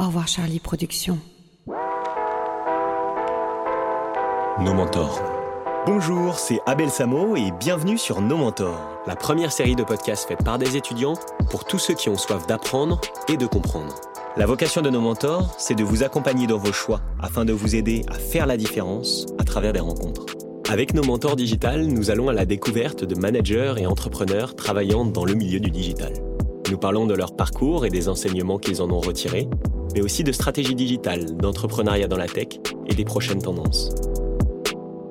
Au revoir Charlie Productions. Nos mentors. Bonjour, c'est Abel Samo et bienvenue sur Nos mentors, la première série de podcasts faite par des étudiants pour tous ceux qui ont soif d'apprendre et de comprendre. La vocation de nos mentors, c'est de vous accompagner dans vos choix afin de vous aider à faire la différence à travers des rencontres. Avec nos mentors digital, nous allons à la découverte de managers et entrepreneurs travaillant dans le milieu du digital. Nous parlons de leur parcours et des enseignements qu'ils en ont retirés, mais aussi de stratégie digitale, d'entrepreneuriat dans la tech et des prochaines tendances.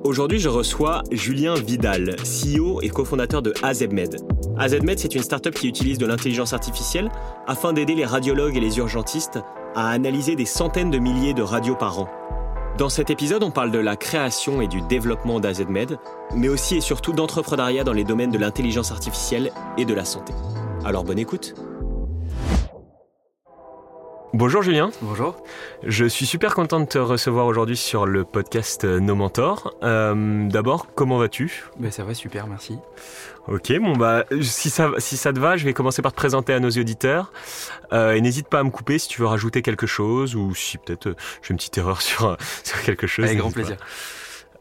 Aujourd'hui, je reçois Julien Vidal, CEO et cofondateur de AZMed. AZMed, c'est une startup qui utilise de l'intelligence artificielle afin d'aider les radiologues et les urgentistes à analyser des centaines de milliers de radios par an. Dans cet épisode, on parle de la création et du développement d'AZMed, mais aussi et surtout d'entrepreneuriat dans les domaines de l'intelligence artificielle et de la santé. Alors bonne écoute Bonjour Julien. Bonjour. Je suis super content de te recevoir aujourd'hui sur le podcast euh, Nos Mentors. Euh, D'abord, comment vas-tu? Ben, Ça va super, merci. Ok, bon bah si ça, si ça te va, je vais commencer par te présenter à nos auditeurs. Euh, et n'hésite pas à me couper si tu veux rajouter quelque chose ou si peut-être euh, j'ai une petite erreur sur, sur quelque chose. Avec grand plaisir.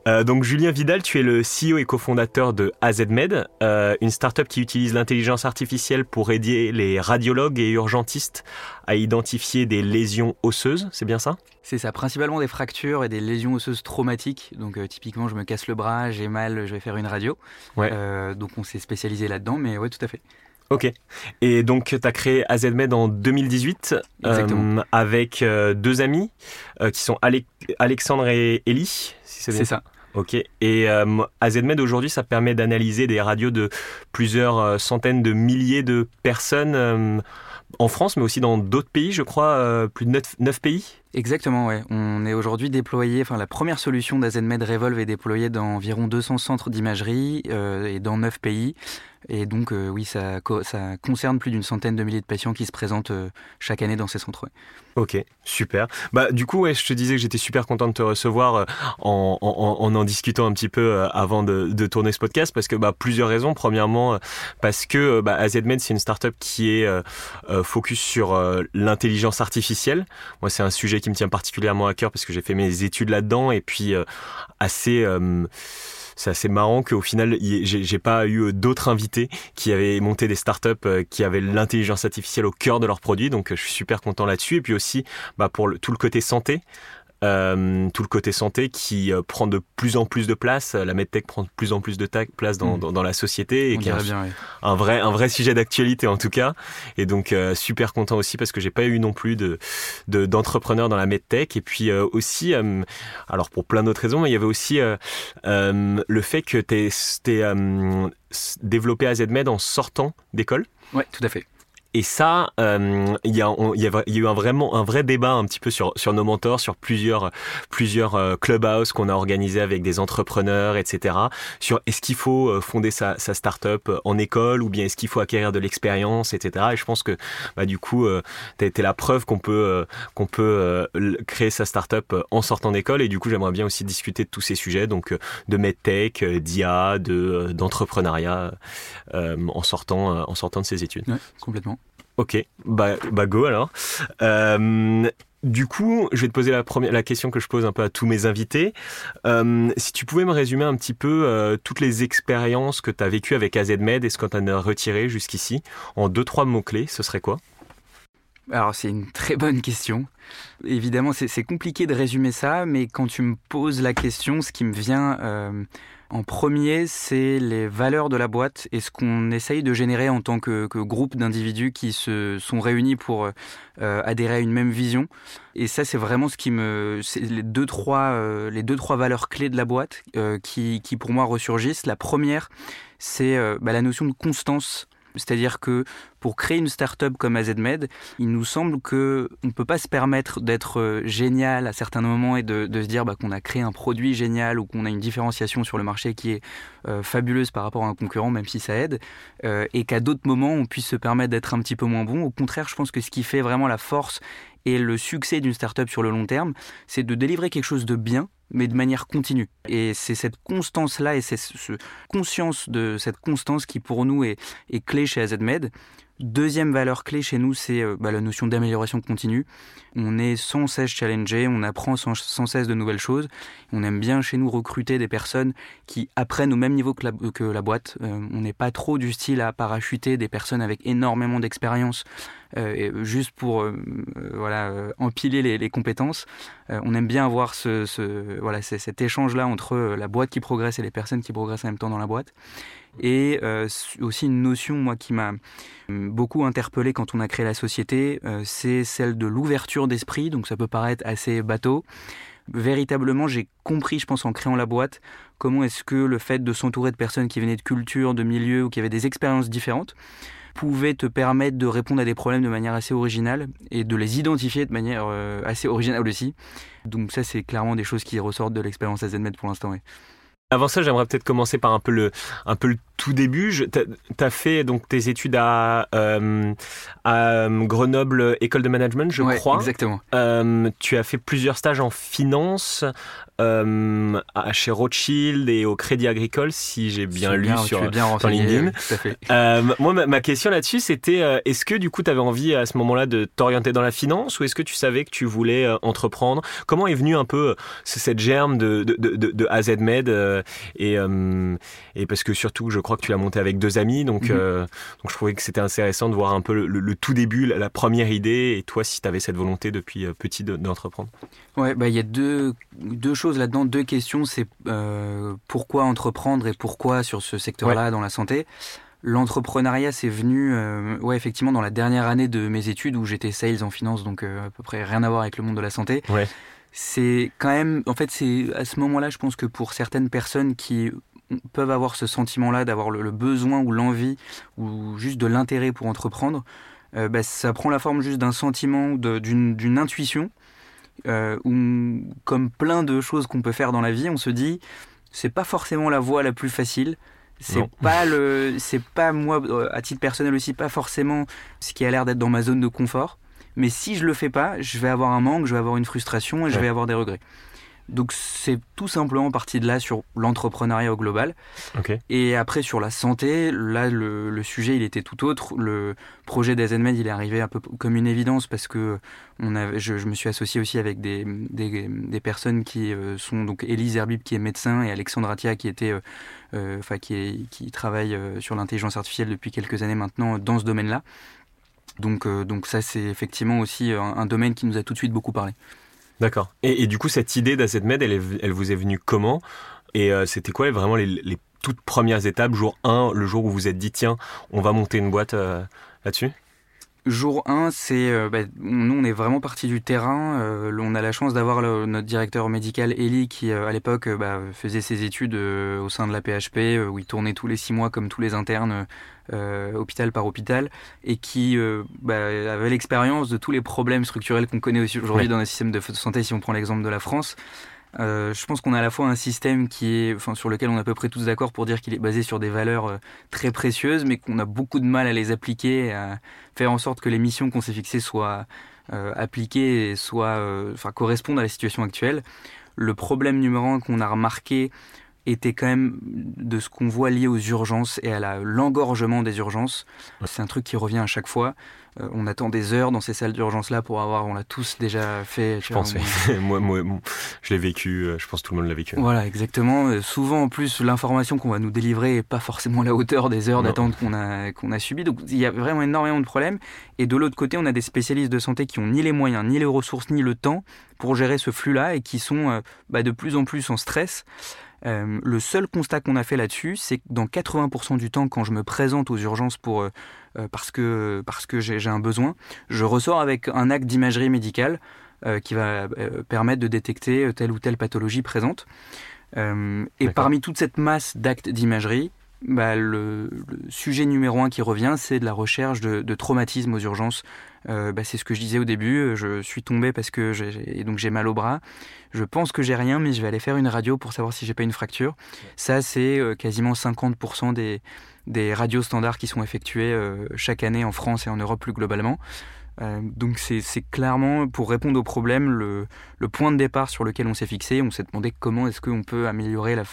Euh, donc Julien Vidal, tu es le CEO et cofondateur de AZMed, euh, une startup qui utilise l'intelligence artificielle pour aider les radiologues et urgentistes à identifier des lésions osseuses, c'est bien ça? C'est ça, principalement des fractures et des lésions osseuses traumatiques. Donc euh, typiquement, je me casse le bras, j'ai mal, je vais faire une radio. Ouais. donc on s'est spécialisé là-dedans, mais ouais, tout à fait. Ok. Et donc, tu as créé AZMed en 2018 euh, avec deux amis qui sont Alexandre et Ellie. Si c'est ça. Ok. Et euh, AZMed aujourd'hui, ça permet d'analyser des radios de plusieurs euh, centaines de milliers de personnes euh, en France, mais aussi dans d'autres pays, je crois, plus de 9, pays? Exactement, ouais. On est aujourd'hui déployé, enfin la première solution d'AZMed Revolve est déployée dans environ 200 centres d'imagerie et dans 9 pays. Et donc, euh, oui, ça, concerne plus d'une centaine de milliers de patients qui se présentent euh, chaque année dans ces centres. Ok, super. Bah, du coup, ouais, je te disais que j'étais super content de te recevoir euh, en, en, discutant un petit peu avant de, de, tourner ce podcast parce que bah, plusieurs raisons. Premièrement, parce que bah, AZMed, c'est une startup qui est focus sur l'intelligence artificielle. Moi, c'est un sujet qui me tient particulièrement à cœur parce que j'ai fait mes études là-dedans et puis assez c'est assez marrant qu'au final, j'ai pas eu euh, d'autres invités qui avaient monté des startups euh, qui avaient l'intelligence artificielle au cœur de leurs produits. Donc, je suis super content là-dessus. Et puis aussi, bah, pour tout le côté santé, euh, tout le côté santé qui euh, prend de plus en plus de place. La medtech prend de plus en plus de place dans, mm. dans, la société et qui est un, bien, un, vrai un vrai sujet d'actualité en tout cas. Et donc euh, super content aussi parce que j'ai pas eu non plus de d'entrepreneurs dans la medtech et puis aussi alors pour plein d'autres raisons, mais il y avait aussi le fait que tu es, développé AZMed en sortant d'école. Ouais, tout à fait. Et ça, euh, il y, a, y, a, eu un, vraiment un vrai débat un petit peu sur, sur nos mentors, sur plusieurs, plusieurs euh, clubhouses qu'on a organisés avec des entrepreneurs, etc. Sur est-ce qu'il faut euh, fonder sa, sa start-up en école ou bien est-ce qu'il faut acquérir de l'expérience, etc. Et je pense que bah, du coup, euh, tu as été la preuve qu'on peut, qu'on peut créer sa start-up en sortant d'école. Et du coup, j'aimerais bien aussi discuter de tous ces sujets, donc de medtech, d'IA, de, d'entrepreneuriat en, sortant, en sortant de ses études. Ouais, complètement. Ok, bah, bah go alors. Euh, du coup, je vais te poser la, première, question que je pose un peu à tous mes invités. Euh, si tu pouvais me résumer un petit peu euh, toutes les expériences que tu as vécues avec AZMed et ce que tu as retiré jusqu'ici en deux, trois mots-clés, ce serait quoi? Alors c'est une très bonne question. Évidemment, c'est compliqué de résumer ça, mais quand tu me poses la question, ce qui me vient en premier, c'est les valeurs de la boîte et ce qu'on essaye de générer en tant que, groupe d'individus qui se sont réunis pour euh, adhérer à une même vision. Et ça, c'est vraiment ce qui me, les deux trois, euh, les deux trois valeurs clés de la boîte euh, qui, qui pour moi ressurgissent. La première, c'est bah, la notion de constance c'est-à-dire que pour créer une start-up comme AZMed, il nous semble que on ne peut pas se permettre d'être euh, génial à certains moments et de, se dire bah, qu'on a créé un produit génial ou qu'on a une différenciation sur le marché qui est euh, fabuleuse par rapport à un concurrent, même si ça aide, euh, et qu'à d'autres moments on puisse se permettre d'être un petit peu moins bon. Au contraire, je pense que ce qui fait vraiment la force et le succès d'une start-up sur le long terme, c'est de délivrer quelque chose de bien mais de manière continue. Et c'est cette constance-là et c'est ce conscience de cette constance qui pour nous est, clé chez AZMed. Deuxième valeur clé chez nous, c'est euh, bah, la notion d'amélioration continue. On est sans cesse challengé, on apprend sans, cesse de nouvelles choses. On aime bien chez nous recruter des personnes qui apprennent au même niveau que la, boîte. Euh, on n'est pas trop du style à parachuter des personnes avec énormément d'expérience juste pour voilà empiler les, compétences. on aime bien avoir ce, voilà cet échange là entre la boîte qui progresse et les personnes qui progressent en même temps dans la boîte. Et euh, aussi une notion, moi, qui m'a euh, beaucoup interpellé quand on a créé la société, euh, c'est celle de l'ouverture d'esprit. Donc ça peut paraître assez bateau. Véritablement, j'ai compris, je pense, en créant la boîte, comment est-ce que le fait de s'entourer de personnes qui venaient de cultures, de milieux ou qui avaient des expériences différentes, pouvait te permettre de répondre à des problèmes de manière assez originale et de les identifier de manière assez originale aussi. Donc ça, c'est clairement des choses qui ressortent de l'expérience AZMed pour l'instant. Avant ça, j'aimerais peut-être commencer par un peu le, un peu le tout début. Tu as, fait donc tes études à, euh, à Grenoble École de Management, je crois. Exactement. Euh, tu as fait plusieurs stages en finance euh, chez Rothschild et au Crédit Agricole, si j'ai bien lu sur bien LinkedIn. Tout à fait. Euh, moi, ma, ma, question là-dessus, c'était euh, est-ce que du coup, tu avais envie à ce moment-là de t'orienter dans la finance ou est-ce que tu savais que tu voulais euh, entreprendre? Comment est venu un peu cette germe de, de, de, de AZ Med et, et parce que surtout, je crois que tu l'as monté avec deux amis, donc, mhm. donc je trouvais que c'était intéressant de voir un peu le, le, tout début, la, la, première idée et toi, si tu avais cette volonté depuis petit d'entreprendre. Ouais, bah il y a deux, deux choses là-dedans, deux questions. C'est euh, pourquoi entreprendre et pourquoi sur ce secteur-là dans la santé? L'entrepreneuriat, c'est venu, euh, ouais, effectivement, dans la dernière année de mes études où j'étais sales en finance, donc euh, à peu près rien à voir avec le monde de la santé. Ouais. C'est quand même, en fait, c'est à ce moment-là, je pense que pour certaines personnes qui peuvent avoir ce sentiment-là, d'avoir le, besoin ou l'envie ou juste de l'intérêt pour entreprendre, bah, ça prend la forme juste d'un sentiment, d'une intuition euh, où, comme plein de choses qu'on peut faire dans la vie, on se dit c'est pas forcément la voie la plus facile. C'est pas le, c'est pas moi euh, à titre personnel aussi pas forcément ce qui a l'air d'être dans ma zone de confort. Mais si je le fais pas, je vais avoir un manque, je vais avoir une frustration et je vais avoir des regrets. Donc c'est tout simplement parti de là sur l'entrepreneuriat au global. Et après sur la santé, là le, sujet il était tout autre. Le projet d'Azenmed il est arrivé un peu comme une évidence parce que on je, me suis associé aussi avec des, des, personnes qui euh, sont donc Élise Herbib qui est médecin et Alexandre Atia qui était euh, euh, enfin qui, qui travaille sur l'intelligence artificielle depuis quelques années maintenant dans ce domaine-là. Donc, donc ça c'est effectivement aussi un domaine qui nous a tout de suite beaucoup parlé. D'accord. Et, du coup, cette idée d'AZMed, elle, elle vous est venue comment? Et euh, c'était quoi vraiment les, toutes premières étapes, jour 1, le jour où vous êtes dit, tiens, on va monter une boîte euh, là-dessus? Jour 1, c'est euh, bah, nous on est vraiment parti du terrain. on a la chance d'avoir notre directeur médical Eli qui à l'époque bah, faisait ses études au sein de la PHP où il tournait tous les six mois comme tous les internes euh, hôpital par hôpital, et qui euh, bah, avait l'expérience de tous les problèmes structurels qu'on connaît aujourd'hui dans le système de santé, si on prend l'exemple de la France. Euh, je pense qu'on a à la fois un système sur lequel on est à peu près tous d'accord pour dire qu'il est basé sur des valeurs très précieuses, mais qu'on a beaucoup de mal à les appliquer, à faire en sorte que les missions qu'on s'est fixées soient appliquées et soient, enfin, correspondent à la situation actuelle. Le problème numéro un qu'on a remarqué était quand même de ce qu'on voit lié aux urgences et à l'engorgement des urgences. C'est un truc qui revient à chaque fois. Euh, on attend des heures dans ces salles d'urgence là pour avoir, on l'a tous déjà fait. Je pense, moi, moi, je l'ai vécu, euh, je pense que tout le monde l'a vécu. Voilà, exactement. Euh, souvent, en plus, l'information qu'on va nous délivrer est pas forcément à la hauteur des heures d'attente qu'on a, qu'on a subies. Donc, il y a vraiment énormément de problèmes. Et de l'autre côté, on a des spécialistes de santé qui ont ni les moyens, ni les ressources, ni le temps pour gérer ce flux-là et qui sont bah, de plus en plus en stress. Euh, le seul constat qu'on a fait là-dessus, c'est que dans 80% du temps, quand je me présente aux urgences pour, euh, euh, parce que, parce que j'ai un besoin, je ressors avec un acte d'imagerie médicale qui va permettre de détecter telle ou telle pathologie présente. et parmi toute cette masse d'actes d'imagerie, bah, le, sujet numéro un qui revient, c'est de la recherche de, de traumatismes aux urgences. Euh, bah, c'est ce que je disais au début. Je suis tombé parce que j'ai donc j'ai mal au bras. Je pense que j'ai rien, mais je vais aller faire une radio pour savoir si j'ai pas une fracture. Ça, c'est euh, quasiment 50% des, radios standards qui sont effectuées euh, chaque année en France et en Europe plus globalement. donc c'est clairement pour répondre au problème le, point de départ sur lequel on s'est fixé. On s'est demandé comment est-ce qu'on peut améliorer la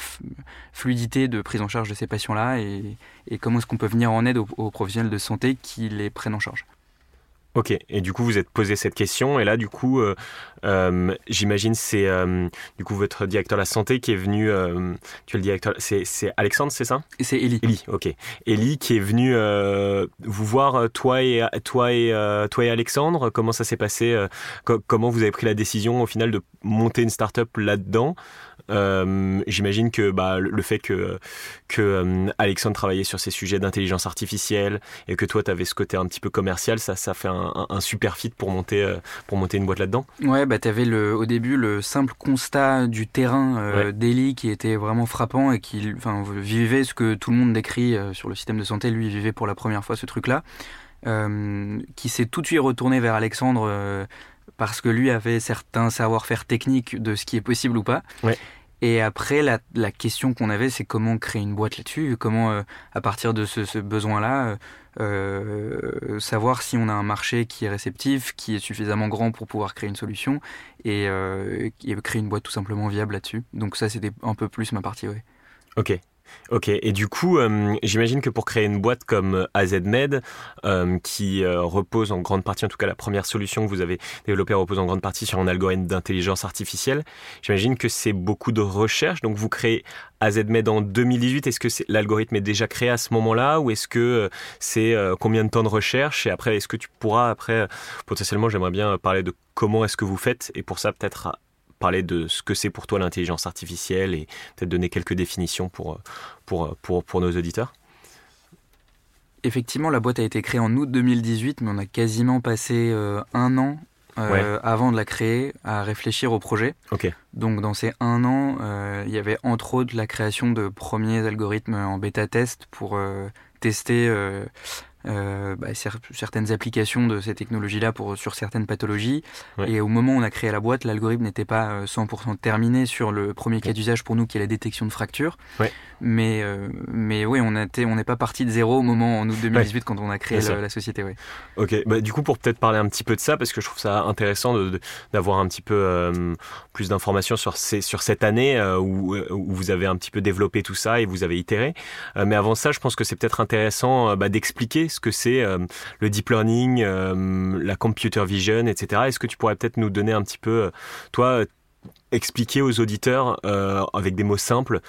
fluidité de prise en charge de ces patients-là et, comment est-ce qu'on peut venir en aide aux professionnels de santé qui les prennent en charge. Ok, et du coup vous êtes posé cette question, et là du coup, euh, euh, j'imagine c'est euh, du coup votre directeur de la santé qui est venu, tu es le directeur, c'est, Alexandre, c'est ça? C'est Eli. Eli, ok. Eli qui est venu vous voir, toi et toi et toi et Alexandre. Comment ça s'est passé Comment vous avez pris la décision au final de monter une start-up là-dedans? Euh, j'imagine que bah, le fait que, que euh, Alexandre travaillait sur ces sujets d'intelligence artificielle et que toi, tu avais ce côté un petit peu commercial, ça, ça fait un, super fit pour monter, euh, pour monter une boîte là-dedans Ouais, bah, tu avais le, au début le simple constat du terrain euh, d'Eli qui était vraiment frappant et qui vivait ce que tout le monde décrit sur le système de santé. Lui, il vivait pour la première fois ce truc-là. qui s'est tout de suite retourné vers Alexandre parce que lui avait certains savoir-faire techniques de ce qui est possible ou pas. Et après, la, question qu'on avait, c'est comment créer une boîte là-dessus, comment, euh, à partir de ce, besoin-là, euh, savoir si on a un marché qui est réceptif, qui est suffisamment grand pour pouvoir créer une solution, et, euh, et créer une boîte tout simplement viable là-dessus. Donc ça, c'était un peu plus ma partie, oui. Ok. Ok, et du coup, euh, j'imagine que pour créer une boîte comme AZMed, euh, qui euh, repose en grande partie, en tout cas la première solution que vous avez développée repose en grande partie sur un algorithme d'intelligence artificielle, j'imagine que c'est beaucoup de recherche. Donc vous créez AZMed en 2018, est-ce que l'algorithme est déjà créé à ce moment-là ou est-ce que c'est combien de temps de recherche? Et après, est-ce que tu pourras, après, potentiellement, j'aimerais bien parler de comment est-ce que vous faites et pour ça peut-être parler de ce que c'est pour toi l'intelligence artificielle et peut-être donner quelques définitions pour, pour, pour, pour nos auditeurs. Effectivement, la boîte a été créée en août 2018, mais on a quasiment passé euh, un an euh, avant de la créer à réfléchir au projet. Donc dans ces un an, euh, il y avait entre autres la création de premiers algorithmes en bêta test pour tester euh, bah, certaines applications de ces technologies-là pour sur certaines pathologies. Et au moment où on a créé la boîte, l'algorithme n'était pas 100% euh, terminé sur le premier cas d'usage pour nous qui est la détection de fractures. Mais, euh, mais oui, on n'est pas parti de zéro au moment en août 2018 quand on a créé la, société. Ok, bah, du coup, pour peut-être parler un petit peu de ça, parce que je trouve ça intéressant d'avoir un petit peu euh, plus d'informations sur, sur cette année où, où, vous avez un petit peu développé tout ça et vous avez itéré. mais avant ça, je pense que c'est peut-être intéressant bah, d'expliquer ce que c'est le deep learning, la computer vision, etc. Est-ce que tu pourrais peut-être nous donner un petit peu, toi, expliquer aux auditeurs avec des mots simples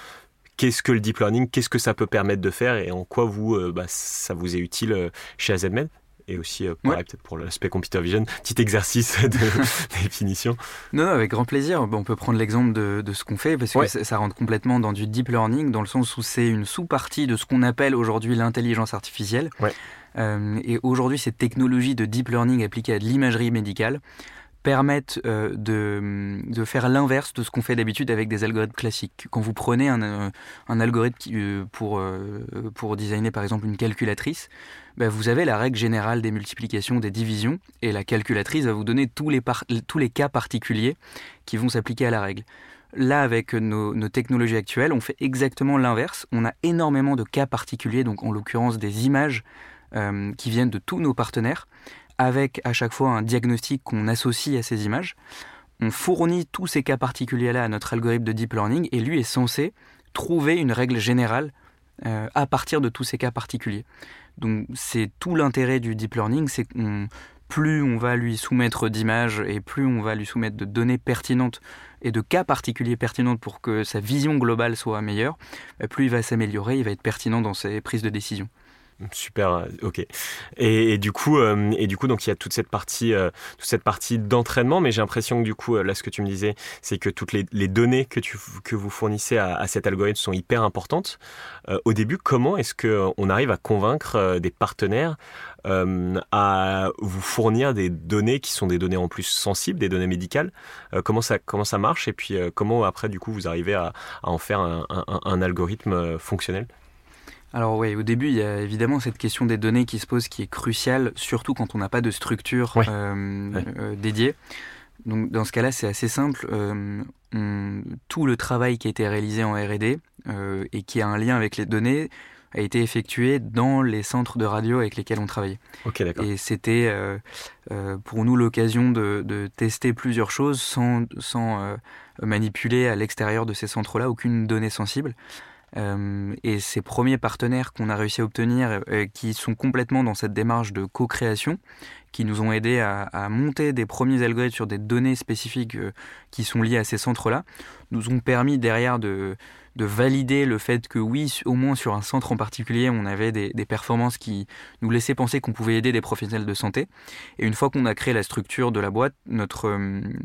qu'est-ce que le deep learning, qu'est-ce que ça peut permettre de faire et en quoi vous, euh, bah, ça vous est utile euh, chez AZMed et aussi euh, peut-être pour l'aspect computer vision, petit exercice de définition. Non, non, avec grand plaisir. On peut prendre l'exemple de, ce qu'on fait parce que ça, rentre complètement dans du deep learning dans le sens où c'est une sous-partie de ce qu'on appelle aujourd'hui l'intelligence artificielle. et aujourd'hui, cette technologie de deep learning appliquée à de l'imagerie médicale permettent euh, de, de, faire l'inverse de ce qu'on fait d'habitude avec des algorithmes classiques. Quand vous prenez un, euh, un algorithme euh, pour, pour designer par exemple une calculatrice, ben vous avez la règle générale des multiplications, des divisions, et la calculatrice va vous donner tous les, tous les cas particuliers qui vont s'appliquer à la règle. Là, avec nos, technologies actuelles, on fait exactement l'inverse. On a énormément de cas particuliers, donc en l'occurrence des images qui viennent de tous nos partenaires avec à chaque fois un diagnostic qu'on associe à ces images. On fournit tous ces cas particuliers-là à notre algorithme de deep learning et lui est censé trouver une règle générale euh, à partir de tous ces cas particuliers. Donc c'est tout l'intérêt du deep learning, c'est que plus on va lui soumettre d'images et plus on va lui soumettre de données pertinentes et de cas particuliers pertinents pour que sa vision globale soit meilleure, bah, plus il va s'améliorer, il va être pertinent dans ses prises de décision. Super, euh, ok. Et, du coup, euh, et du coup, donc il y a toute cette partie, euh, toute cette partie d'entraînement, mais j'ai l'impression que du coup, là, ce que tu me disais, c'est que toutes les, données que tu que vous fournissez à, cet algorithme sont hyper importantes. au début, comment est-ce que on arrive à convaincre des partenaires à vous fournir des données qui sont des données en plus sensibles, des données médicales? Comment ça comment ça marche? Et puis comment après, du coup, vous arrivez à, en faire un algorithme fonctionnel? Alors oui, au début, il y a évidemment cette question des données qui se pose qui est cruciale, surtout quand on n'a pas de structure euh, euh, dédiée. Donc dans ce cas-là, c'est assez simple. Euh, tout le travail qui a été réalisé en R&D et qui a un lien avec les données a été effectué dans les centres de radio avec lesquels on travaillait. Et c'était pour nous l'occasion de, de, tester plusieurs choses sans, sans manipuler à l'extérieur de ces centres-là aucune donnée sensible. Euh, et ces premiers partenaires qu'on a réussi à obtenir, euh, qui sont complètement dans cette démarche de co-création, qui nous ont aidés à, monter des premiers algorithmes sur des données spécifiques euh, qui sont liées à ces centres-là, nous ont permis derrière de, de valider le fait que oui, au moins sur un centre en particulier, on avait des, des performances qui nous laissaient penser qu'on pouvait aider des professionnels de santé. Et une fois qu'on a créé la structure de la boîte, notre,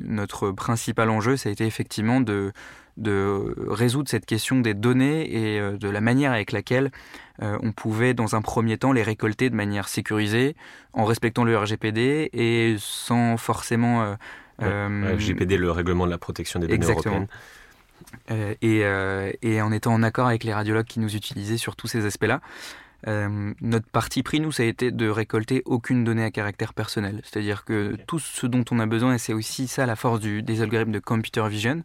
notre principal enjeu, ça a été effectivement de, de résoudre cette question des données et euh, de la manière avec laquelle euh, on pouvait dans un premier temps les récolter de manière sécurisée, en respectant le RGPD et sans forcément... Euh, ouais, RGPD, le règlement de la protection des données exactement. européennes. Euh, et, euh, et, en étant en accord avec les radiologues qui nous utilisaient sur tous ces aspects-là. Euh, notre parti pris, nous, ça a été de récolter aucune donnée à caractère personnel. C'est-à-dire que tout ce dont on a besoin, et c'est aussi ça la force du, des algorithmes de computer vision,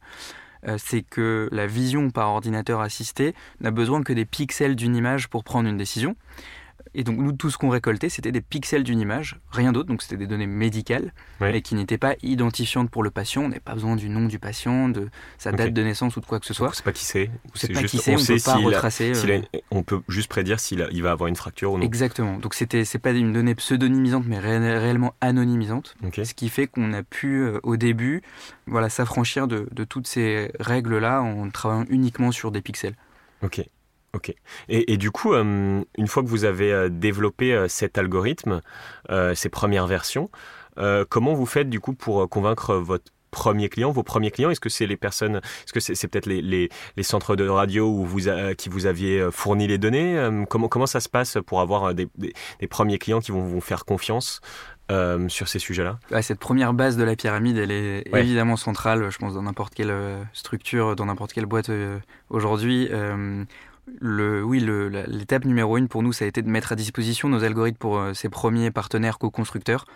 euh, c'est que la vision par ordinateur assisté n'a besoin que des pixels d'une image pour prendre une décision. Et donc nous, tout ce qu'on récoltait, c'était des pixels d'une image, rien d'autre. Donc c'était des données médicales, Ouais. mais qui n'étaient pas identifiantes pour le patient. On n'avait pas besoin du nom du patient, de sa date de naissance ou de quoi que ce soit. On sait pas qui c'est. On sait C'est pas qui c'est, on, sait peut pas retracer. a euh, on peut juste prédire s'il il va avoir une fracture ou non. Exactement. Donc c'était c'est pas une donnée pseudonymisante, mais ré- réellement anonymisante. Ce qui fait qu'on a pu euh, au début, voilà, s'affranchir de, de toutes ces règles là en travaillant uniquement sur des pixels. Ok. Ok. Et, et du coup, euh, une fois que vous avez euh, développé euh, cet algorithme, euh, ces premières versions, euh, comment vous faites du coup pour convaincre votre premier client, vos premiers clients? Est-ce que c'est les personnes, est-ce que c'est c'est peut-être les, les, les centres de radio où vous a- qui vous aviez fourni les données? Comment, comment ça se passe pour avoir des, des, des premiers clients qui vont vous faire confiance euh, sur ces sujets-là? Cette première base de la pyramide, elle est Ouais. évidemment centrale, je pense, dans n'importe quelle structure, dans n'importe quelle boîte euh, aujourd'hui. Euh, le, oui, l'étape numéro une pour nous, ça a été de mettre à disposition nos algorithmes pour euh, ces premiers partenaires co-constructeurs.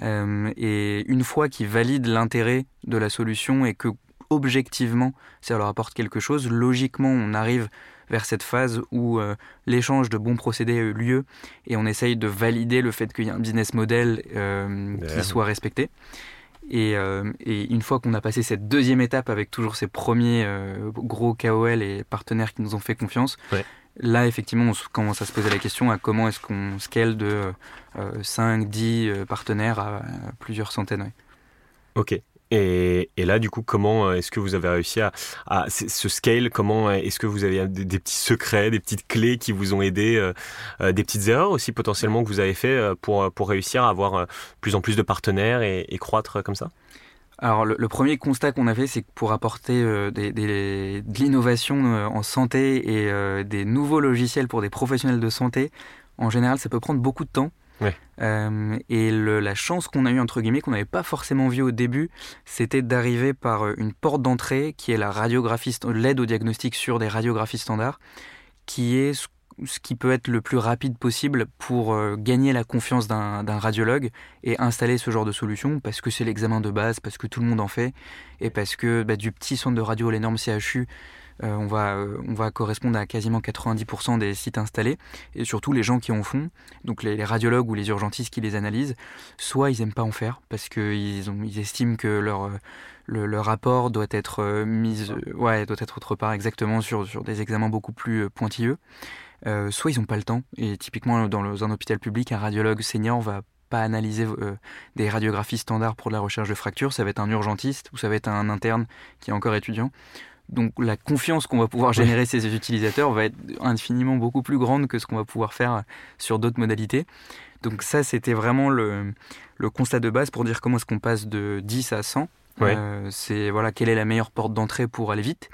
Euh, et une fois qu'ils valident l'intérêt de la solution et que objectivement ça leur apporte quelque chose, logiquement on arrive vers cette phase où euh, l'échange de bons procédés a eu lieu et on essaye de valider le fait qu'il y a un business model qui soit respecté. Et, euh, et une fois qu'on a passé cette deuxième étape avec toujours ces premiers euh, gros KOL et partenaires qui nous ont fait confiance, Ouais. là effectivement on commence à se poser la question à comment est-ce qu'on scale de euh, 5, 10 euh, partenaires à, à plusieurs centaines. ouais. Ok. Et, là, du coup, comment euh, est-ce que vous avez réussi à, ce scale Comment euh, est-ce que vous avez des, des petits secrets, des petites clés qui vous ont aidé, euh, euh, des petites erreurs aussi potentiellement que vous avez fait euh, pour, euh, pour réussir à avoir euh, plus en plus de partenaires et, croître euh, comme ça? Alors le, premier constat qu'on a fait, c'est que pour apporter euh, de l'innovation euh, en santé et euh, des nouveaux logiciels pour des professionnels de santé, en général, ça peut prendre beaucoup de temps. Euh, et la chance qu'on a eue, entre guillemets, qu'on n'avait pas forcément vu au début, c'était d'arriver par euh, une porte d'entrée qui est la radiographie, l'aide au diagnostic sur des radiographies standards, qui est ce, qui peut être le plus rapide possible pour euh, gagner la confiance d'un radiologue et installer ce genre de solution parce que c'est l'examen de base, parce que tout le monde en fait et parce que bah, du petit centre de radio l'énorme CHU, euh, on, va, euh, on va correspondre à quasiment 90% des sites installés et surtout les gens qui en font, donc les, les radiologues ou les urgentistes qui les analysent, soit ils n'aiment pas en faire parce qu'ils ils estiment que leur, euh, le, rapport doit être mis, ouais, doit être autre part exactement sur, sur des examens beaucoup plus pointilleux. Euh, soit ils n'ont pas le temps et typiquement dans le- un hôpital public, un radiologue senior va pas analyser euh, des radiographies standards pour la recherche de fractures, ça va être un urgentiste ou ça va être un interne qui est encore étudiant. Donc la confiance qu'on va pouvoir générer ces utilisateurs va être infiniment beaucoup plus grande que ce qu'on va pouvoir faire sur d'autres modalités. Donc ça, c'était vraiment le, le constat de base pour dire comment est-ce qu'on passe de 10 à 100. Ouais. Euh, c'est voilà, quelle est la meilleure porte d'entrée pour aller vite.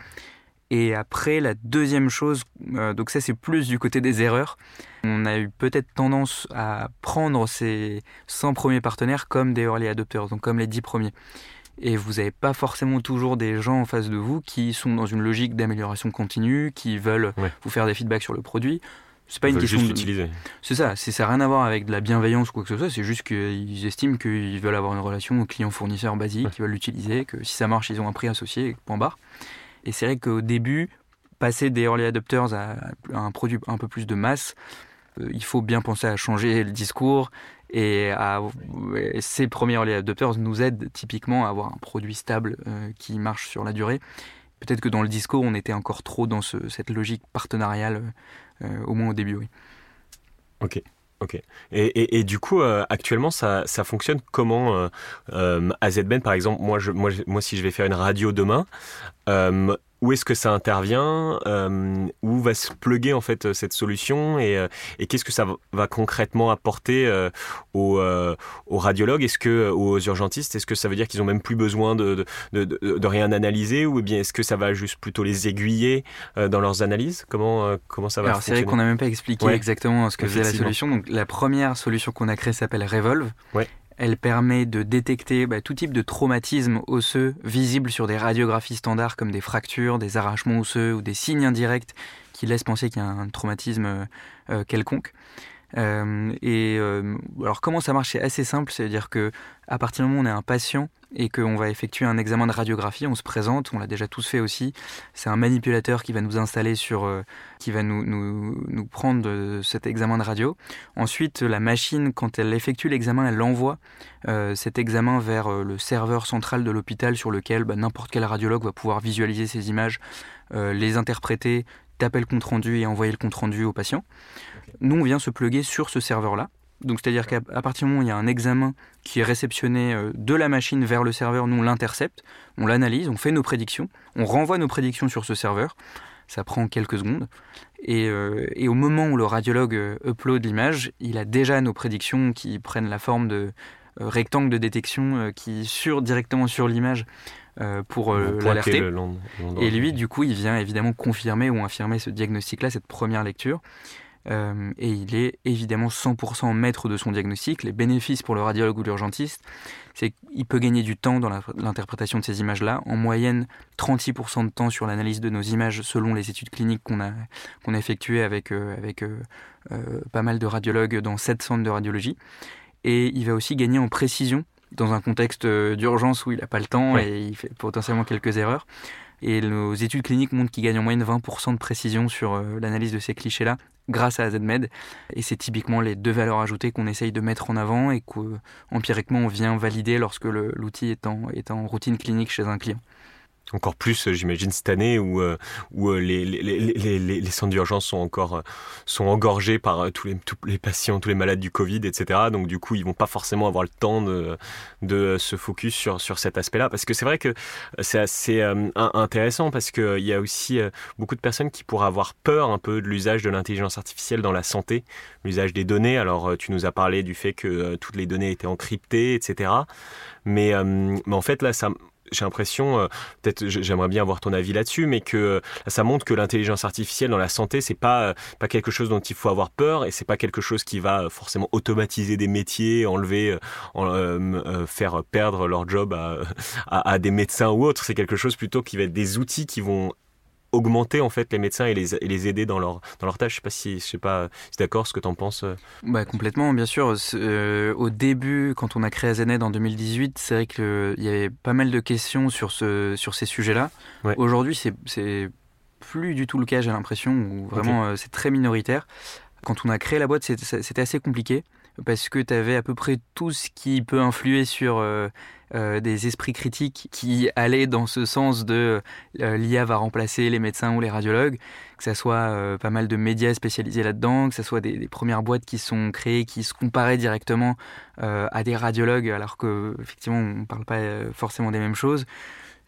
Et après, la deuxième chose, euh, donc ça c'est plus du côté des erreurs. On a eu peut-être tendance à prendre ces 100 premiers partenaires comme des early adopters, donc comme les 10 premiers. Et vous n'avez pas forcément toujours des gens en face de vous qui sont dans une logique d'amélioration continue, qui veulent Ouais. vous faire des feedbacks sur le produit. C'est pas Ils une question de... l'utiliser. C'est ça, c'est- ça n'a rien à voir avec de la bienveillance ou quoi que ce soit, c'est juste qu'ils estiment qu'ils veulent avoir une relation client-fournisseur basique, Ouais. qu'ils veulent l'utiliser, que si ça marche, ils ont un prix associé, point barre. Et c'est vrai qu'au début, passer des early adopters à, un produit un peu plus de masse, il faut bien penser à changer le discours et, ces premiers early adopters nous aident typiquement à avoir un produit stable qui marche sur la durée. Peut-être que dans le discours, on était encore trop dans cette logique partenariale, au moins au début, oui. Ok. Ok. Et, du coup, euh, actuellement, ça, fonctionne comment euh, euh, à ZBN, par exemple, moi, moi, moi, si je vais faire une radio demain, où est-ce que ça intervient euh, Où va se pluguer en fait cette solution Et, euh, et qu'est-ce que ça va concrètement apporter euh, aux, aux, radiologues? Est-ce que aux urgentistes? Est-ce que ça veut dire qu'ils ont même plus besoin de, de, de, de rien analyser Ou bien est-ce que ça va juste plutôt les aiguiller dans leurs analyses? Comment comment ça va Alors c'est vrai qu'on n'a même pas expliqué exactement ce que faisait la solution. Donc la première solution qu'on a créée s'appelle Revolve. Ouais. Elle permet de détecter bah, tout type de traumatisme osseux visibles sur des radiographies standards comme des fractures, des arrachements osseux ou des signes indirects qui laissent penser qu'il y a un traumatisme euh, quelconque. Euh, et euh, alors comment ça marche C'est assez simple, c'est-à-dire que à partir du moment où on est un patient et qu'on va effectuer un examen de radiographie, on se présente, on l'a déjà tous fait aussi. C'est un manipulateur qui va nous installer sur, euh, qui va nous, prendre cet examen de radio. Ensuite, la machine, quand elle effectue l'examen, elle envoie cet examen vers le serveur central de l'hôpital sur lequel bah, n'importe quel radiologue va pouvoir visualiser ces images, les interpréter, taper le compte rendu et envoyer le compte rendu au patient. Nous, on vient se plugger sur ce serveur-là. Donc, c'est-à-dire qu'à partir du moment où il y a un examen qui est réceptionné euh, de la machine vers le serveur, nous, on l'intercepte, on l'analyse, on fait nos prédictions, on renvoie nos prédictions sur ce serveur. Ça prend quelques secondes. Et, euh, au moment où le radiologue euh, upload l'image, il a déjà nos prédictions qui prennent la forme de rectangles de détection qui sur directement sur l'image pour l'alerter. Et lui, du coup, il vient évidemment confirmer ou infirmer ce diagnostic-là, cette première lecture. Euh, et il est évidemment 100% maître de son diagnostic. Les bénéfices pour le radiologue ou l'urgentiste, c'est qu'il peut gagner du temps dans l'interprétation de ces images-là. En moyenne, 36% de temps sur l'analyse de nos images selon les études cliniques qu'on a, qu'on a effectuées avec, euh, avec euh, pas mal de radiologues dans 7 centres de radiologie. Et il va aussi gagner en précision dans un contexte d'urgence où il n'a pas le temps et il fait potentiellement quelques erreurs. Et nos études cliniques montrent qu'il gagne en moyenne 20% de précision sur l'analyse de ces clichés-là grâce à ZMed. Et c'est typiquement les deux valeurs ajoutées qu'on essaye de mettre en avant et qu'empiriquement on vient valider lorsque l'outil est en routine clinique chez un client. Encore plus, euh, j'imagine, cette année où, euh, où euh, les, les, les, les centres d'urgence sont encore sont engorgés par tous les, tous les patients, tous les malades du Covid, etc. Donc du coup, ils vont pas forcément avoir le temps de, de se focus sur, sur cet aspect-là. Parce que c'est vrai que c'est assez intéressant parce qu'il y a aussi beaucoup de personnes qui pourraient avoir peur un peu de l'usage de l'intelligence artificielle dans la santé, l'usage des données. Alors tu nous as parlé du fait que toutes les données étaient encryptées, etc. Mais, mais en fait, là, ça j'ai l'impression, euh, peut-être j'aimerais bien avoir ton avis là-dessus, mais que euh, ça montre que l'intelligence artificielle dans la santé, c'est pas euh, pas quelque chose dont il faut avoir peur et c'est pas quelque chose qui va forcément automatiser des métiers, enlever, faire perdre leur job à, à, à des médecins ou autres. C'est quelque chose plutôt qui va être des outils qui vont augmenter en fait les médecins et les, et les aider dans leur dans leur tâche. Je sais pas si je sais pas si d'accord ce que tu en penses. Euh. Bah complètement, bien sûr. Euh, au début, quand on a créé Azened en 2018, c'est vrai qu'il y avait pas mal de questions sur ce sur ces sujets-là. Aujourd'hui, c'est c'est plus du tout le cas, j'ai l'impression, ou vraiment euh, c'est très minoritaire. Quand on a créé la boîte, c'était assez compliqué parce que tu avais à peu près tout ce qui peut influer sur euh, des esprits critiques qui allaient dans ce sens de euh, l'IA va remplacer les médecins ou les radiologues, que ce soit euh, pas mal de médias spécialisés là-dedans, que ce soit des, premières boîtes qui sont créées, qui se comparaient directement à des radiologues, alors qu'effectivement on ne parle pas forcément des mêmes choses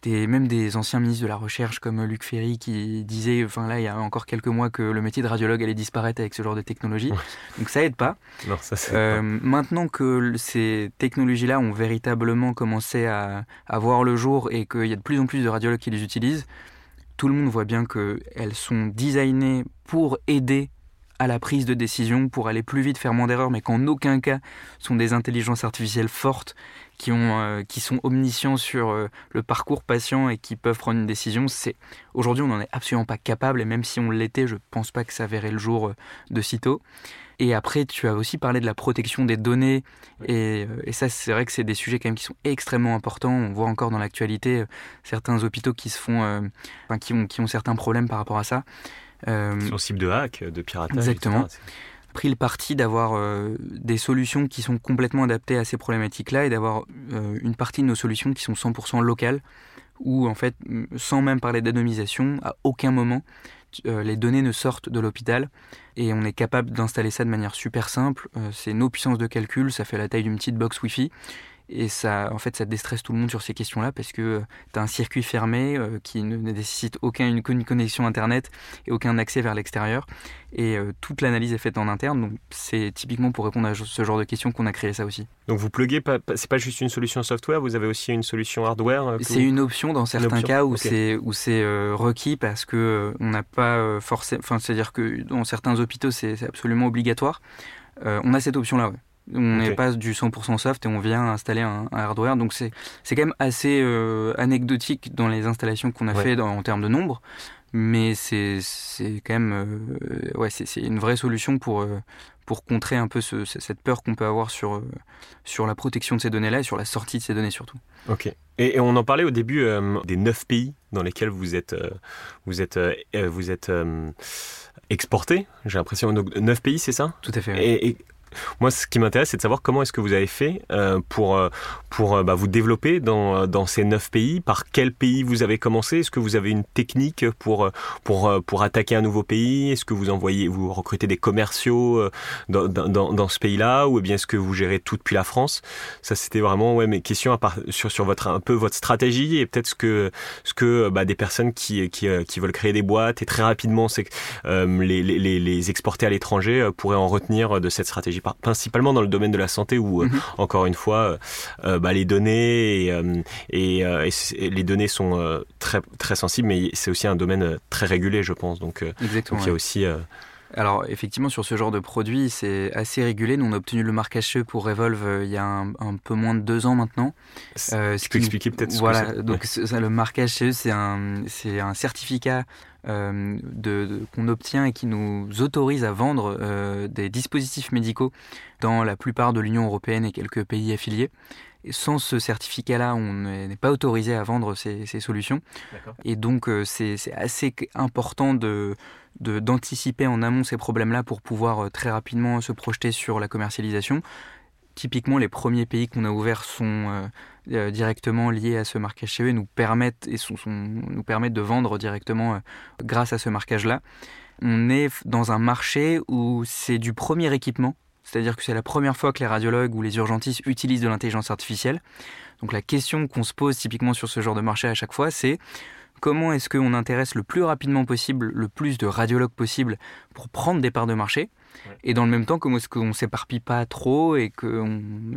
des, même des anciens ministres de la Recherche comme Luc Ferry qui disait, enfin là, il y a encore quelques mois que le métier de radiologue allait disparaître avec ce genre de technologie. Donc ça aide pas. Non, ça euh, Maintenant que ces technologies-là ont véritablement commencé à, à voir le jour et qu'il y a de plus en plus de radiologues qui les utilisent, tout le monde voit bien qu'elles sont designées pour aider à la prise de décision, pour aller plus vite, faire moins d'erreurs, mais qu'en aucun cas sont des intelligences artificielles fortes qui, ont, euh, qui sont omniscients sur euh, le parcours patient et qui peuvent prendre une décision. C'est aujourd'hui, on n'en est absolument pas capable, et même si on l'était, je pense pas que ça verrait le jour euh, de sitôt. Et après, tu as aussi parlé de la protection des données. Et, et ça, c'est vrai que c'est des sujets quand même qui sont extrêmement importants. On voit encore dans l'actualité certains hôpitaux qui se font, enfin, qui ont, qui ont certains problèmes par rapport à ça. Euh, cible de hack, de piratage. Exactement. Pris le parti d'avoir euh, des solutions qui sont complètement adaptées à ces problématiques-là et d'avoir euh, une partie de nos solutions qui sont 100% locales, où en fait, sans même parler d'anonymisation, à aucun moment euh, les données ne sortent de l'hôpital et on est capable d'installer ça de manière super simple. c'est nos puissances de calcul, ça fait la taille d'une petite box Wi-Fi et ça, en fait, ça déstresse tout le monde sur ces questions-là parce que euh, tu as un circuit fermé euh, qui ne nécessite aucune connexion Internet et aucun accès vers l'extérieur. Et euh, toute l'analyse est faite en interne. Donc, c'est typiquement pour répondre à ce genre de questions qu'on a créé ça aussi. Donc, vous pluguez, c'est pas juste une solution software, vous avez aussi une solution hardware C'est une option dans certains cas où c'est où c'est requis parce que on n'a pas forcément. Enfin, c'est-à-dire que dans certains hôpitaux, c'est absolument obligatoire. on a cette option-là, ouais. On okay. passe du 100% soft et on vient installer un, hardware. Donc c'est quand même assez euh, anecdotique dans les installations qu'on a fait en termes de nombre. Mais c'est quand même euh, ouais, c'est une vraie solution pour, euh, pour contrer un peu cette peur qu'on peut avoir sur, sur la protection de ces données-là et sur la sortie de ces données surtout. Ok. Et, on en parlait au début des neuf pays dans lesquels vous êtes, vous êtes, vous êtes exporté. J'ai l'impression. Neuf pays, c'est ça? Tout à fait. Et, moi, ce qui m'intéresse, c'est de savoir comment est-ce que vous avez fait euh, pour, euh, pour euh, bah, vous développer dans, dans ces neuf pays. Par quel pays vous avez commencé? Est-ce que vous avez une technique pour, pour, pour attaquer un nouveau pays? Est-ce que vous envoyez, vous recrutez des commerciaux dans, dans, dans ce pays-là? Ou bien est-ce que vous gérez tout depuis la France? Ça, c'était vraiment ouais, mes questions sur, sur votre, un peu votre stratégie et peut-être ce que, ce que bah, des personnes qui, qui, qui veulent créer des boîtes et très rapidement c'est, les, les, les exporter à l'étranger pourraient en retenir de cette stratégie principalement dans le domaine de la santé où, euh, mhm. encore une fois, euh, euh, bah, les données et, les données sont très très sensibles, mais c'est aussi un domaine très régulé, je pense. Donc, Exactement, il y a aussi alors effectivement sur ce genre de produit c'est assez régulé. Nous on a obtenu le marquage CE pour Revolve il y a un, peu moins de deux ans maintenant. Euh, ce tu peux expliquer peut-être ce que c'est donc le marquage CE c'est un c'est un certificat euh, de, qu'on obtient et qui nous autorise à vendre euh, des dispositifs médicaux dans la plupart de l'Union européenne et quelques pays affiliés. Et sans ce certificat-là, on n'est pas autorisé à vendre ces, ces solutions. Et donc, euh, c'est assez important de d'anticiper en amont ces problèmes-là pour pouvoir très rapidement se projeter sur la commercialisation. Typiquement, les premiers pays qu'on a ouverts sont euh, directement liés à ce marquage CE nous permettent, et nous permettent de vendre directement euh, grâce à ce marquage-là. On est dans un marché où c'est du premier équipement, c'est-à-dire que c'est la première fois que les radiologues ou les urgentistes utilisent de l'intelligence artificielle. Donc la question qu'on se pose typiquement sur ce genre de marché à chaque fois, c'est comment est-ce qu'on intéresse le plus rapidement possible le plus de radiologues possible pour prendre des parts de marché et dans le même temps, comment est-ce qu'on s'éparpille pas trop et, que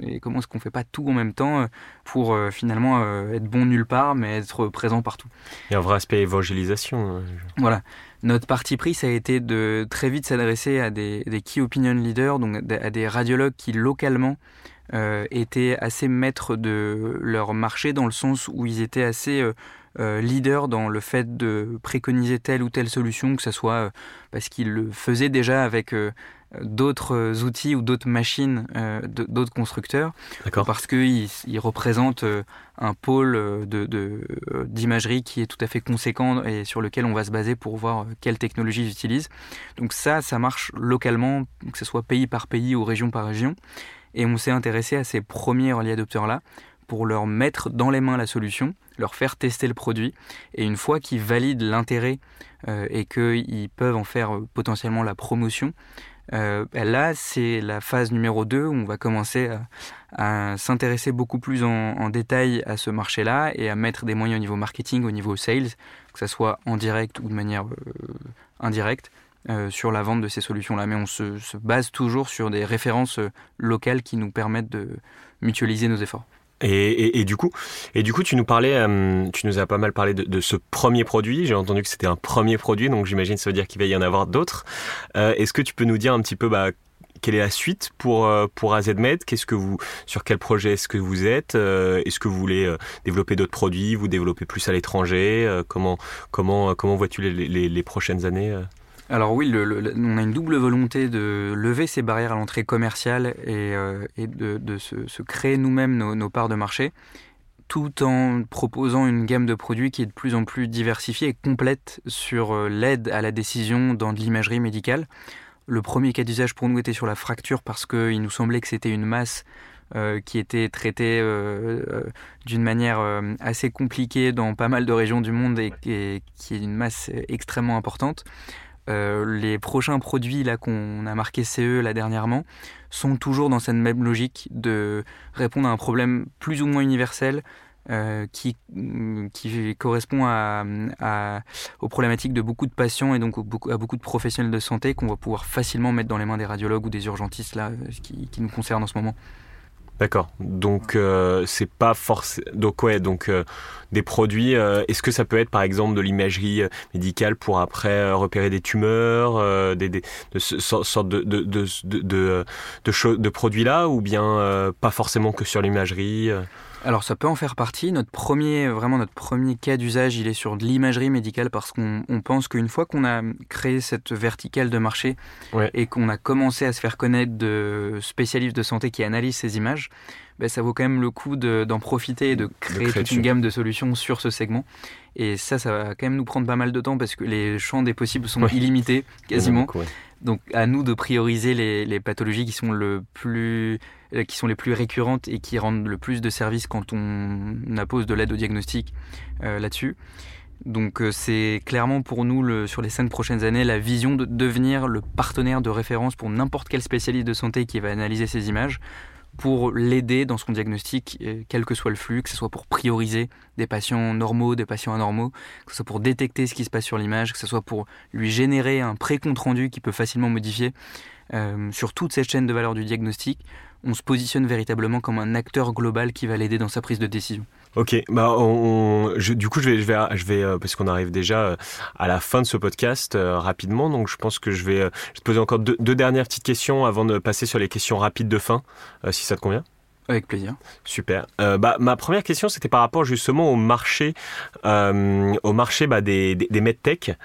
et comment est-ce qu'on fait pas tout en même temps euh, pour euh, finalement euh, être bon nulle part mais être présent partout. Il y a un vrai aspect évangélisation. Hein, voilà. Notre parti pris, ça a été de très vite s'adresser à des, des, key opinion leaders, donc à des radiologues qui localement étaient assez maîtres de leur marché dans le sens où ils étaient assez euh, leader dans le fait de préconiser telle ou telle solution, que ce soit euh, parce qu'il le faisait déjà avec euh, d'autres outils ou d'autres machines d'autres constructeurs, parce qu'il il représente un pôle d'imagerie de, qui est tout à fait conséquent et sur lequel on va se baser pour voir quelle technologie ils utilisent. Donc ça, ça marche localement, que ce soit pays par pays ou région par région. Et on s'est intéressé à ces premiers early adopters-là pour leur mettre dans les mains la solution, leur faire tester le produit, et une fois qu'ils valident l'intérêt euh, et qu'ils peuvent en faire euh, potentiellement la promotion, euh, ben là c'est la phase numéro 2 où on va commencer à, s'intéresser beaucoup plus en, détail à ce marché-là et à mettre des moyens au niveau marketing, au niveau sales, que ce soit en direct ou de manière indirecte. sur la vente de ces solutions-là. Mais on se, base toujours sur des références locales qui nous permettent de mutualiser nos efforts. Et, du coup, et du coup, tu nous parlais, euh, tu nous as pas mal parlé de, ce premier produit. J'ai entendu que c'était un premier produit, donc j'imagine ça veut dire qu'il va y en avoir d'autres. Euh, est-ce que tu peux nous dire un petit peu, bah, quelle est la suite pour euh, pour AZMed Qu'est-ce que vous, sur quel projet est-ce que vous êtes? Est-ce que vous voulez développer d'autres produits Vous développer plus à l'étranger? Comment comment comment vois-tu les, les, prochaines années alors oui, on a une double volonté de lever ces barrières à l'entrée commerciale et, euh, de, se, créer nous-mêmes nos, parts de marché, tout en proposant une gamme de produits qui est de plus en plus diversifiée et complète sur euh, l'aide à la décision dans de l'imagerie médicale. Le premier cas d'usage pour nous était sur la fracture parce qu'il nous semblait que c'était une masse euh, qui était traitée d'une manière assez compliquée dans pas mal de régions du monde et qui est une masse extrêmement importante. Euh, les prochains produits là qu'on a marqué CE là dernièrement sont toujours dans cette même logique de répondre à un problème plus ou moins universel euh, qui, qui correspond à, aux problématiques de beaucoup de patients et donc à beaucoup de professionnels de santé qu'on va pouvoir facilement mettre dans les mains des radiologues ou des urgentistes là, qui, qui nous concernent en ce moment. D'accord. Donc euh, c'est pas forcément. Donc ouais, donc euh, des produits. Euh, est-ce que ça peut être par exemple de l'imagerie médicale pour après repérer des tumeurs, des, de ce sorte de de de de, de, de, de produits là, ou bien pas forcément que sur l'imagerie. Alors ça peut en faire partie. Notre premier, vraiment notre premier cas d'usage, il est sur de l'imagerie médicale parce qu'on pense qu'une fois qu'on a créé cette verticale de marché et qu'on a commencé à se faire connaître de spécialistes de santé qui analysent ces images, ben, ça vaut quand même le coup d'en profiter et de créer toute une gamme de solutions sur ce segment. Et ça, ça va quand même nous prendre pas mal de temps parce que les champs des possibles sont illimités quasiment. Donc à nous de prioriser les, pathologies euh, qui sont les plus récurrentes et qui rendent le plus de services quand on appose de l'aide au diagnostic euh, là-dessus. Donc euh, c'est clairement pour nous sur les cinq prochaines années la vision de devenir le partenaire de référence pour n'importe quel spécialiste de santé qui va analyser ces images pour l'aider dans son diagnostic, quel que soit le flux, que ce soit pour prioriser des patients normaux, des patients anormaux, que ce soit pour détecter ce qui se passe sur l'image, que ce soit pour lui générer un pré-compte rendu qui peut facilement modifier. Euh, sur toute cette chaîne de valeur du diagnostic, on se positionne véritablement comme un acteur global qui va l'aider dans sa prise de décision. Ok, bah du coup je vais, je vais, je vais euh, parce qu'on arrive déjà euh, à la fin de ce podcast rapidement, donc je pense que je vais, te poser encore deux, deux, dernières petites questions avant de passer sur les questions rapides de fin, si ça te convient. Avec plaisir. Super. Euh, bah, ma première question, c'était par rapport justement au marché, euh, au marché bah, des, des, des medtech.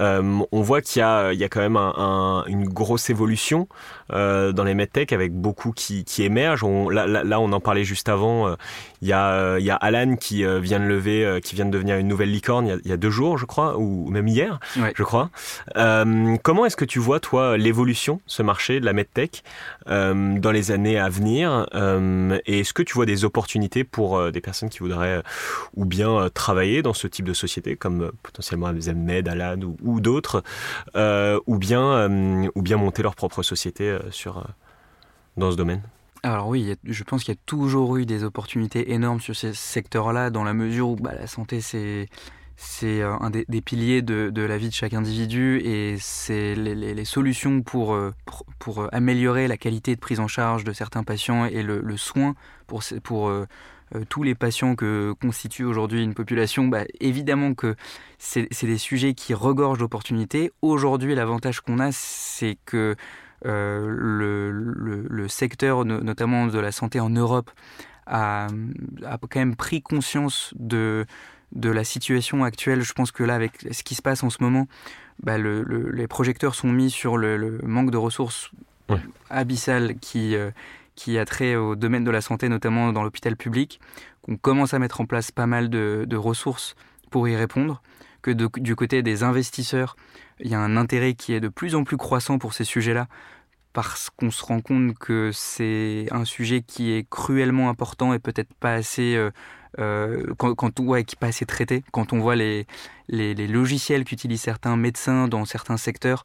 Euh, on voit qu'il y a, il y a quand même un, une grosse évolution euh, dans les medtech avec beaucoup qui, qui émergent. On, là, là, on en parlait juste avant. Euh, il y a, il y a Alan qui vient de lever, qui vient de devenir une nouvelle licorne il y a, il y a deux jours, je crois, ou même hier, je crois. comment est-ce que tu vois toi l'évolution, ce marché de la medtech, dans les années à venir? Euh, et est-ce que tu vois des opportunités pour euh, des personnes qui voudraient euh, ou bien travailler dans ce type de société, comme potentiellement Med, Alan ou, ou d'autres, ou, bien, ou bien monter leur propre société sur, dans ce domaine alors oui, je pense qu'il y a toujours eu des opportunités énormes sur ces secteurs-là, dans la mesure où bah, la santé, c'est euh, un des, piliers de, la vie de chaque individu et c'est les, solutions pour, euh, euh, améliorer la qualité de prise en charge de certains patients et le, soin pour, pour tous les patients que constitue aujourd'hui une population. Bah, évidemment que c'est des sujets qui regorgent d'opportunités. Aujourd'hui, l'avantage qu'on a, c'est que le, le, secteur, notamment de la santé en Europe, a, a quand même pris conscience de de la situation actuelle. Je pense que là, avec ce qui se passe en ce moment, bah, les projecteurs sont mis sur le, manque de ressources abyssales qui, euh, qui a trait au domaine de la santé, notamment dans l'hôpital public. On commence à mettre en place pas mal de, ressources pour y répondre. Que du côté des investisseurs, il y a un intérêt qui est de plus en plus croissant pour ces sujets-là parce qu'on se rend compte que c'est un sujet qui est cruellement important et peut-être pas assez euh, quand, quand ouais, qui pas assez traité, quand on voit les, les, les logiciels qu'utilisent certains médecins dans certains secteurs,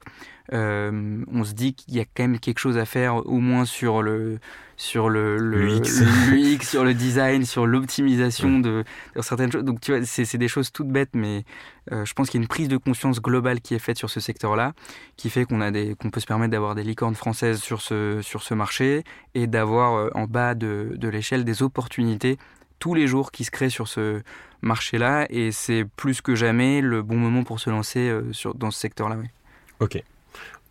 euh, on se dit qu'il y a quand même quelque chose à faire, au moins sur le sur le, le, UX. sur le design, sur l'optimisation de, de, certaines choses. Donc tu vois, c'est des choses toutes bêtes, mais euh, je pense qu'il y a une prise de conscience globale qui est faite sur ce secteur-là, qui fait qu'on a des qu'on peut se permettre d'avoir des licornes françaises sur ce sur ce marché et d'avoir euh, en bas de, de l'échelle des opportunités tous les jours qui se créent sur ce marché-là et c'est plus que jamais le bon moment pour se lancer euh, dans ce secteur-là. Ok.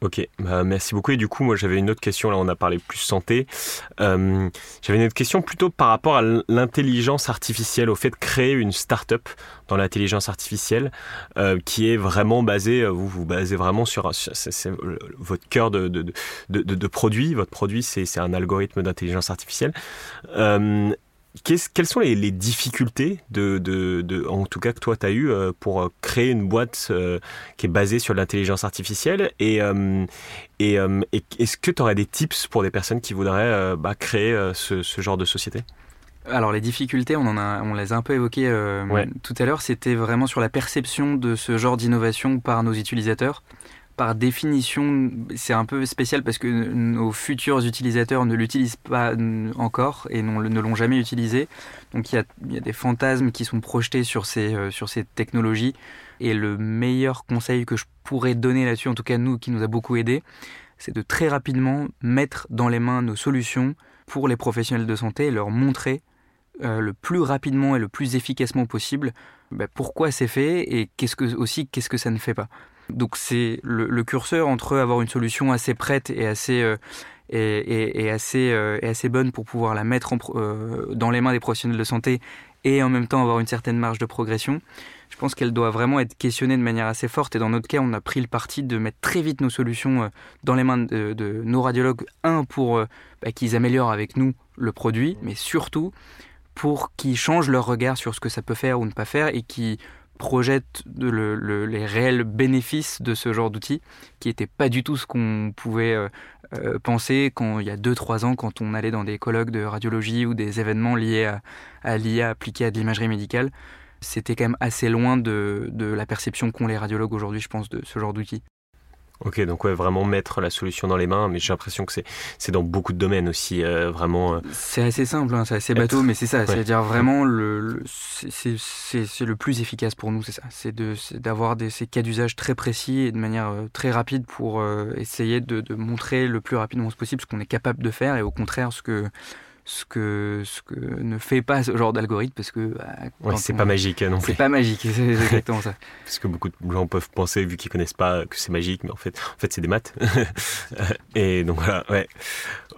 Ok, bah, merci beaucoup. Et du coup, moi j'avais une autre question, là on a parlé plus santé. Euh, j'avais une autre question plutôt par rapport à l'intelligence artificielle, au fait de créer une start-up dans l'intelligence artificielle euh, qui est vraiment basée, vous vous basez vraiment sur, votre cœur de, produit. Votre produit, c'est un algorithme d'intelligence artificielle. Quelles sont les, difficultés, de, en tout cas que toi tu as eu euh, pour euh, créer une boîte euh, qui est basée sur l'intelligence artificielle Et, et, est-ce que tu aurais des tips pour des personnes qui voudraient bah, créer ce, genre de société? Alors les difficultés, on, en a, on les a un peu évoquées tout à l'heure, c'était vraiment sur la perception de ce genre d'innovation par nos utilisateurs par définition, c'est un peu spécial parce que nos futurs utilisateurs ne l'utilisent pas encore et ne l'ont jamais utilisé. Donc il y, a, des fantasmes qui sont projetés sur ces, euh, sur ces technologies. Et le meilleur conseil que je pourrais donner là-dessus, en tout cas nous, qui nous a beaucoup aidé, c'est de très rapidement mettre dans les mains nos solutions pour les professionnels de santé et leur montrer euh, le plus rapidement et le plus efficacement possible bah, pourquoi c'est fait et aussi qu'est-ce que ça ne fait pas. Donc c'est le, curseur entre avoir une solution assez prête et assez euh, et, assez euh, et assez bonne pour pouvoir la mettre euh, dans les mains des professionnels de santé et en même temps avoir une certaine marge de progression. Je pense qu'elle doit vraiment être questionnée de manière assez forte. Et dans notre cas, on a pris le parti de mettre très vite nos solutions dans les mains de, nos radiologues. Un, pour bah, qu'ils améliorent avec nous le produit, mais surtout pour qu'ils changent leur regard sur ce que ça peut faire ou ne pas faire et qui projette les réels bénéfices de ce genre d'outil, qui n'était pas du tout ce qu'on pouvait euh, euh, penser quand il y a 2-3 ans, quand on allait dans des colloques de radiologie ou des événements liés à, l'IA appliquée à de l'imagerie médicale. C'était quand même assez loin de, de la perception qu'ont les radiologues aujourd'hui, je pense, de ce genre d'outil. Ok, donc ouais, vraiment mettre la solution dans les mains, mais j'ai l'impression que c'est, dans beaucoup de domaines aussi, euh, vraiment. Euh, c'est assez simple, hein, c'est assez bateau, mais c'est ça, c'est-à-dire vraiment le, c'est, c'est, le plus efficace pour nous, c'est ça, c'est, d'avoir ces cas d'usage très précis et de manière euh, très rapide pour essayer de, de montrer le plus rapidement possible ce qu'on est capable de faire et au contraire ce que ce que, ce que ne fait pas ce genre d'algorithme parce que bah, c'est pas magique non plus. C'est pas magique, c'est exactement ça. parce que beaucoup de gens peuvent penser vu qu'ils connaissent pas que c'est magique, mais en fait, en fait c'est des maths. Et donc voilà, ouais.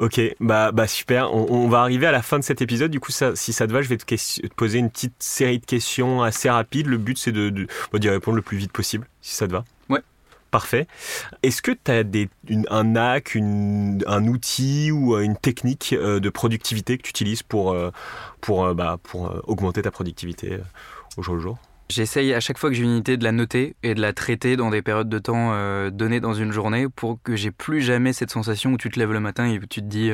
Ok, bah, bah super. On, va arriver à la fin de cet épisode. Du coup, ça, si ça te va, je vais te, poser une petite série de questions assez rapides. Le but, c'est de, de, d'y répondre le plus vite possible, si ça te va. Ouais. Parfait. Est-ce que tu as des, un hack, un outil ou euh, une technique euh, de productivité que tu utilises pour, euh, pour, bah, pour augmenter ta productivité au jour le jour? J'essaye à chaque fois que j'ai une unité de la noter et de la traiter dans des périodes de temps données dans une journée pour que j'ai plus jamais cette sensation où tu te lèves le matin et tu te dis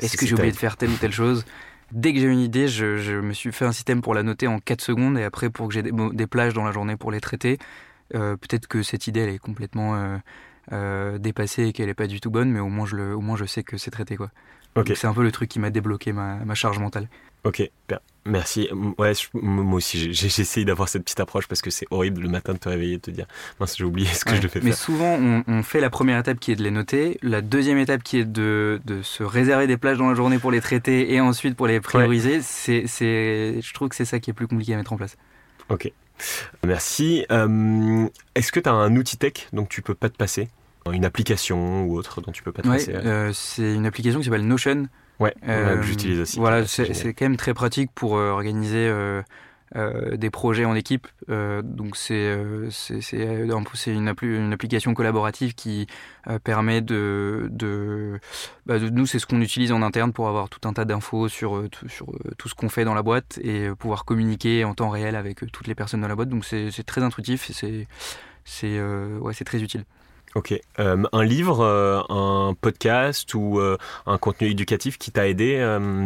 est-ce que j'ai oublié de faire telle ou telle chose? Dès que j'ai une idée, je, je, me suis fait un système pour la noter en 4 secondes et après pour que j'ai des, des plages dans la journée pour les traiter. Euh, peut-être que cette idée elle est complètement euh, euh, dépassée et qu'elle n'est pas du tout bonne, mais au moins je, le, au moins je sais que c'est traité. quoi. C'est un peu le truc qui m'a débloqué ma, ma, charge mentale. Ok, merci. Ouais, moi aussi, j'essaye d'avoir cette petite approche parce que c'est horrible le matin de te réveiller et de te dire mince, j'ai oublié ce que je devais faire. Mais souvent, on, fait la première étape qui est de les noter, la deuxième étape qui est de, de se réserver des plages dans la journée pour les traiter et ensuite pour les prioriser. C'est, je trouve que c'est ça qui est plus compliqué à mettre en place. Ok, Merci. Euh, est-ce que tu as un outil tech dont tu peux pas te passer? Une application ou autre dont tu peux pas te passer euh, C'est une application qui s'appelle Notion. Ouais, euh, j'utilise aussi. Voilà, c'est quand même très pratique pour organiser euh, des projets en équipe. Euh, donc c'est euh, une, une, application collaborative qui permet de, bah, de, nous c'est ce qu'on utilise en interne pour avoir tout un tas d'infos sur, tout ce qu'on fait dans la boîte et pouvoir communiquer en temps réel avec toutes les personnes dans la boîte. Donc c'est très intuitif et c'est très utile. Ok. Euh, un livre, euh, un podcast ou euh, un contenu éducatif qui t'a aidé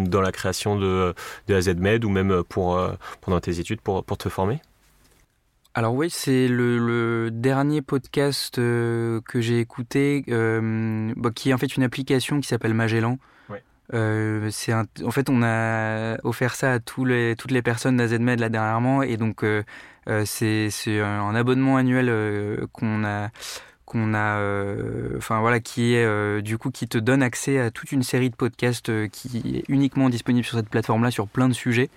dans la création de, de ZMed ou même pour, pendant tes études pour, pour te former? Alors oui, c'est le, dernier podcast que j'ai écouté, bah, qui est en fait une application qui s'appelle Magellan. c'est en fait on a offert ça à tous les, toutes les personnes d'AZMed là dernièrement et donc c'est un abonnement annuel qu'on a qu'on a, euh, enfin voilà, qui est euh, du coup qui te donne accès à toute une série de podcasts euh, qui est uniquement disponible sur cette plateforme-là sur plein de sujets.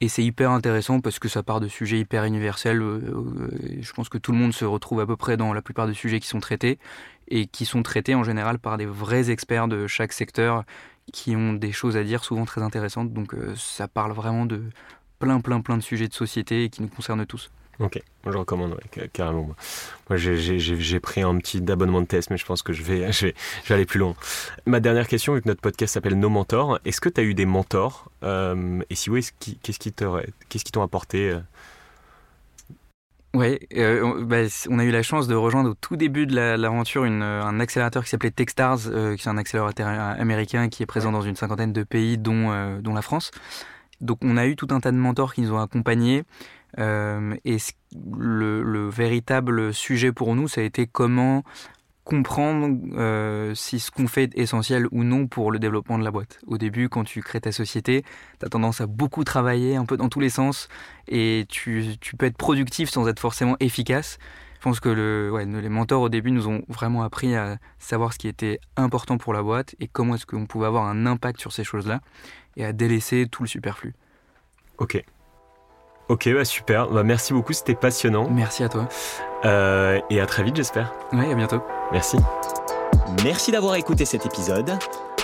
Et c'est hyper intéressant parce que ça part de sujets hyper universels. je pense que tout le monde se retrouve à peu près dans la plupart des sujets qui sont traités et qui sont traités en général par des vrais experts de chaque secteur qui ont des choses à dire souvent très intéressantes. Donc ça parle vraiment de plein plein plein de sujets de société qui nous concernent tous. Ok, je recommande, carrément. Moi, j'ai pris un petit abonnement de test, mais je pense que je vais, je vais, aller plus loin. Ma dernière question, vu que notre podcast s'appelle Nos Mentors, est-ce que tu as eu des mentors euh, Et si oui, qu'est-ce qui t'ont apporté euh? Oui, euh, bah, on a eu la chance de rejoindre au tout début de l'aventure un accélérateur qui s'appelait Techstars, qui est un accélérateur américain qui est présent dans une cinquantaine de pays, dont, dont la France. Donc on a eu tout un tas de mentors qui nous ont accompagnés. Euh, et le, véritable sujet pour nous, ça a été comment comprendre euh, si ce qu'on fait est essentiel ou non pour le développement de la boîte. Au début, quand tu crées ta société, tu as tendance à beaucoup travailler, un peu dans tous les sens, et tu, peux être productif sans être forcément efficace. Je pense que le, les mentors au début nous ont vraiment appris à savoir ce qui était important pour la boîte et comment est-ce qu'on pouvait avoir un impact sur ces choses-là et à délaisser tout le superflu. Ok, Ok, bah super. Bah merci beaucoup, c'était passionnant. Merci à toi. Euh, et à très vite, j'espère. Oui, à bientôt. Merci. Merci d'avoir écouté cet épisode.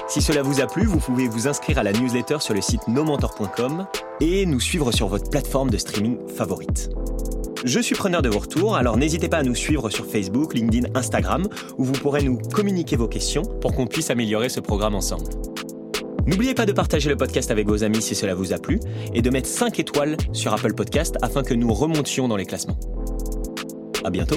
Si cela vous a plu, vous pouvez vous inscrire à la newsletter sur le site nomentor.com et nous suivre sur votre plateforme de streaming favorite. Je suis preneur de vos retours, alors n'hésitez pas à nous suivre sur Facebook, LinkedIn, Instagram, où vous pourrez nous communiquer vos questions pour qu'on puisse améliorer ce programme ensemble. N'oubliez pas de partager le podcast avec vos amis si cela vous a plu et de mettre 5 étoiles sur Apple Podcast afin que nous remontions dans les classements. À bientôt!